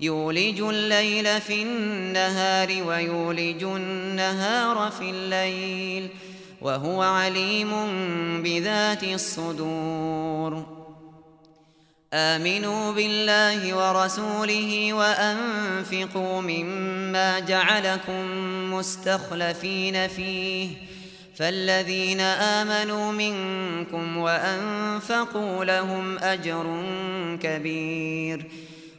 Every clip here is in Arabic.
يولج الليل في النهار ويولج النهار في الليل وهو عليم بذات الصدور. آمنوا بالله ورسوله وأنفقوا مما جعلكم مستخلفين فيه. فالذين آمنوا منكم وأنفقوا لهم أجر كبير.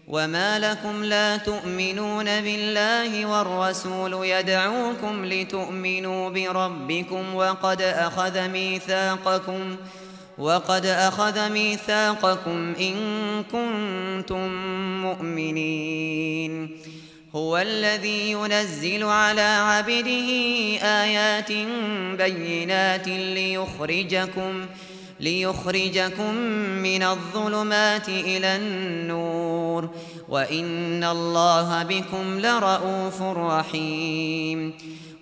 وما لكم لا تؤمنون بالله والرسول يدعوكم لتؤمنوا بربكم وقد أخذ ميثاقكم وقد أخذ ميثاقكم إن كنتم مؤمنين. هو الذي ينزل على عبده آيات بينات ليخرجكم ليخرجكم من الظلمات إلى النور. وإن الله بكم لرؤوف رحيم.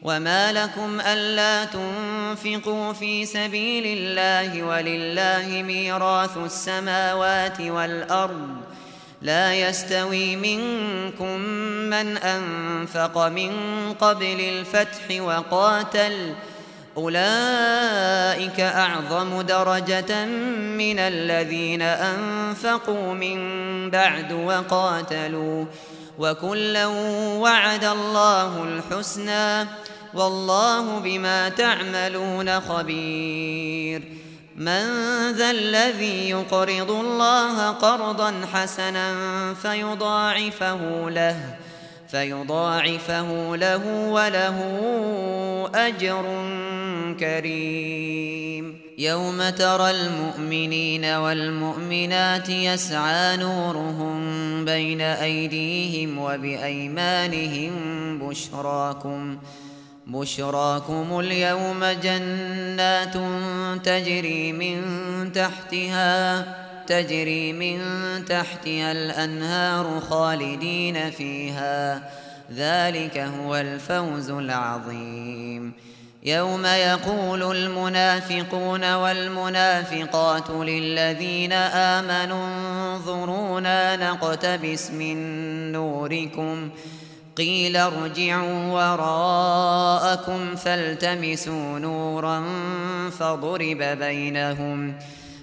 وما لكم ألا تنفقوا في سبيل الله ولله ميراث السماوات والأرض. لا يستوي منكم من أنفق من قبل الفتح وقاتل أولئك أعظم درجة من الذين أنفقوا من بعد وقاتلوا وكلا وعد الله الحسنى والله بما تعملون خبير. من ذا الذي يقرض الله قرضا حسنا فيضاعفه له فيضاعفه له وله أجر كريم. يوم ترى المؤمنين والمؤمنات يسعى نورهم بين أيديهم وبأيمانهم بشراكم بشراكم اليوم جنات تجري من تحتها تجري من تحتها الأنهار خالدين فيها. ذلك هو الفوز العظيم. يوم يقول المنافقون والمنافقات للذين آمنوا انظرونا نقتبس من نوركم. قيل ارجعوا وراءكم فالتمسوا نورا فضرب بينهم. فضرب بينهم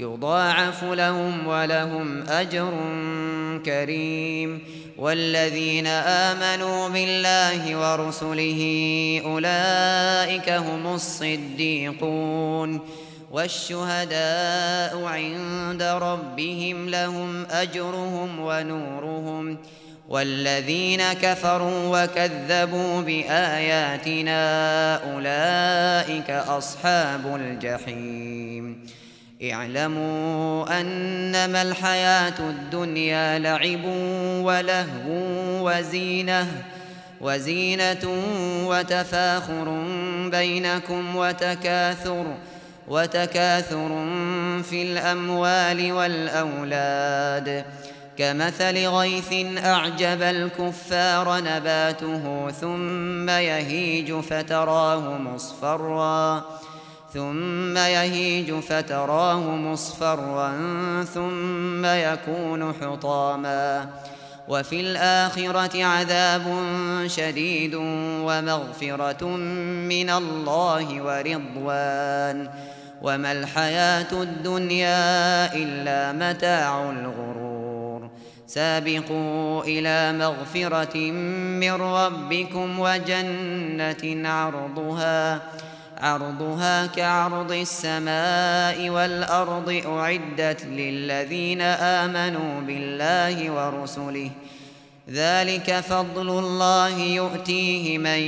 يضاعف لهم ولهم أجر كريم. والذين آمنوا بالله ورسله أولئك هم الصديقون. والشهداء عند ربهم لهم أجرهم ونورهم. والذين كفروا وكذبوا بآياتنا أولئك أصحاب الجحيم. اعلموا أنما الحياة الدنيا لعب ولهو وزينة وزينة وتفاخر بينكم وتكاثر وتكاثر في الأموال والأولاد. كمثل غيث أعجب الكفار نباته ثم يهيج فتراه مصفرًا. ثم يهيج فتراه مصفرا ثم يكون حطاما. وفي الآخرة عذاب شديد ومغفرة من الله ورضوان. وما الحياة الدنيا إلا متاع الغرور. سابقوا إلى مغفرة من ربكم وجنة عرضها. عرضها كعرض السماء والأرض أعدت للذين آمنوا بالله ورسله. ذلك فضل الله يؤتيه من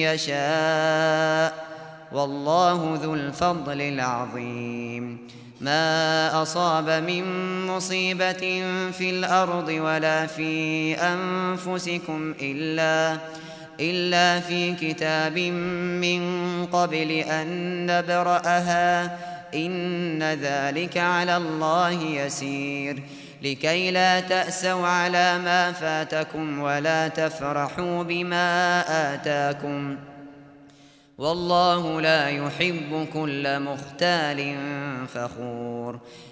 يشاء. والله ذو الفضل العظيم. ما أصاب من مصيبة في الأرض ولا في أنفسكم إلا إلا في كتاب من قبل أن نبرأها. إن ذلك على الله يسير. لكي لا تأسوا على ما فاتكم ولا تفرحوا بما آتاكم. والله لا يحب كل مختال فخور.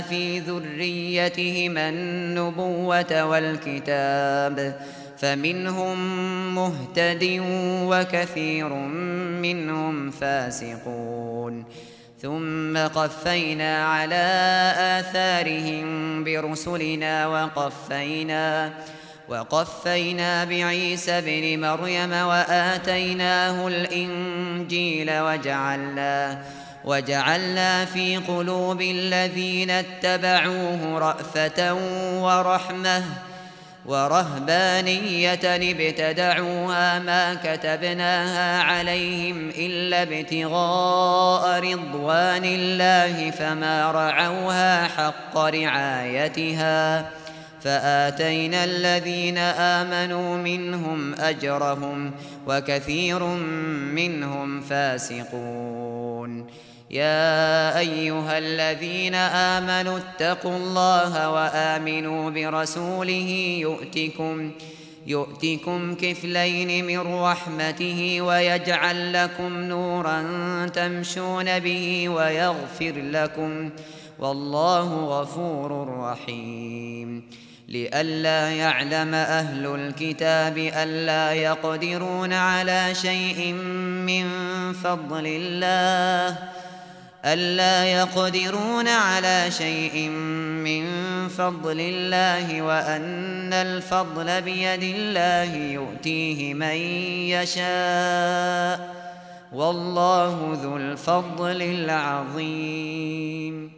في ذريتهما النبوة والكتاب فمنهم مهتد وكثير منهم فاسقون ثم قفينا على آثارهم برسلنا وقفينا وقفينا بعيسى ابن مريم وآتيناه الإنجيل وجعلنا وجعلنا في قلوب الذين اتبعوه رأفة ورحمة ورهبانية ابتدعوها ما كتبناها عليهم إلا ابتغاء رضوان الله فما رعوها حق رعايتها فآتينا الذين آمنوا منهم أجرهم وكثير منهم فاسقون يا أيها الذين آمنوا اتقوا الله وآمنوا برسوله يؤتكم يؤتكم كفلين من رحمته ويجعل لكم نورا تمشون به ويغفر لكم والله غفور رحيم لئلا يعلم أهل الكتاب ألا يقدرون على شيء من فضل الله ألا يقدرون على شيء من فضل الله وأن الفضل بيد الله يؤتيه من يشاء والله ذو الفضل العظيم.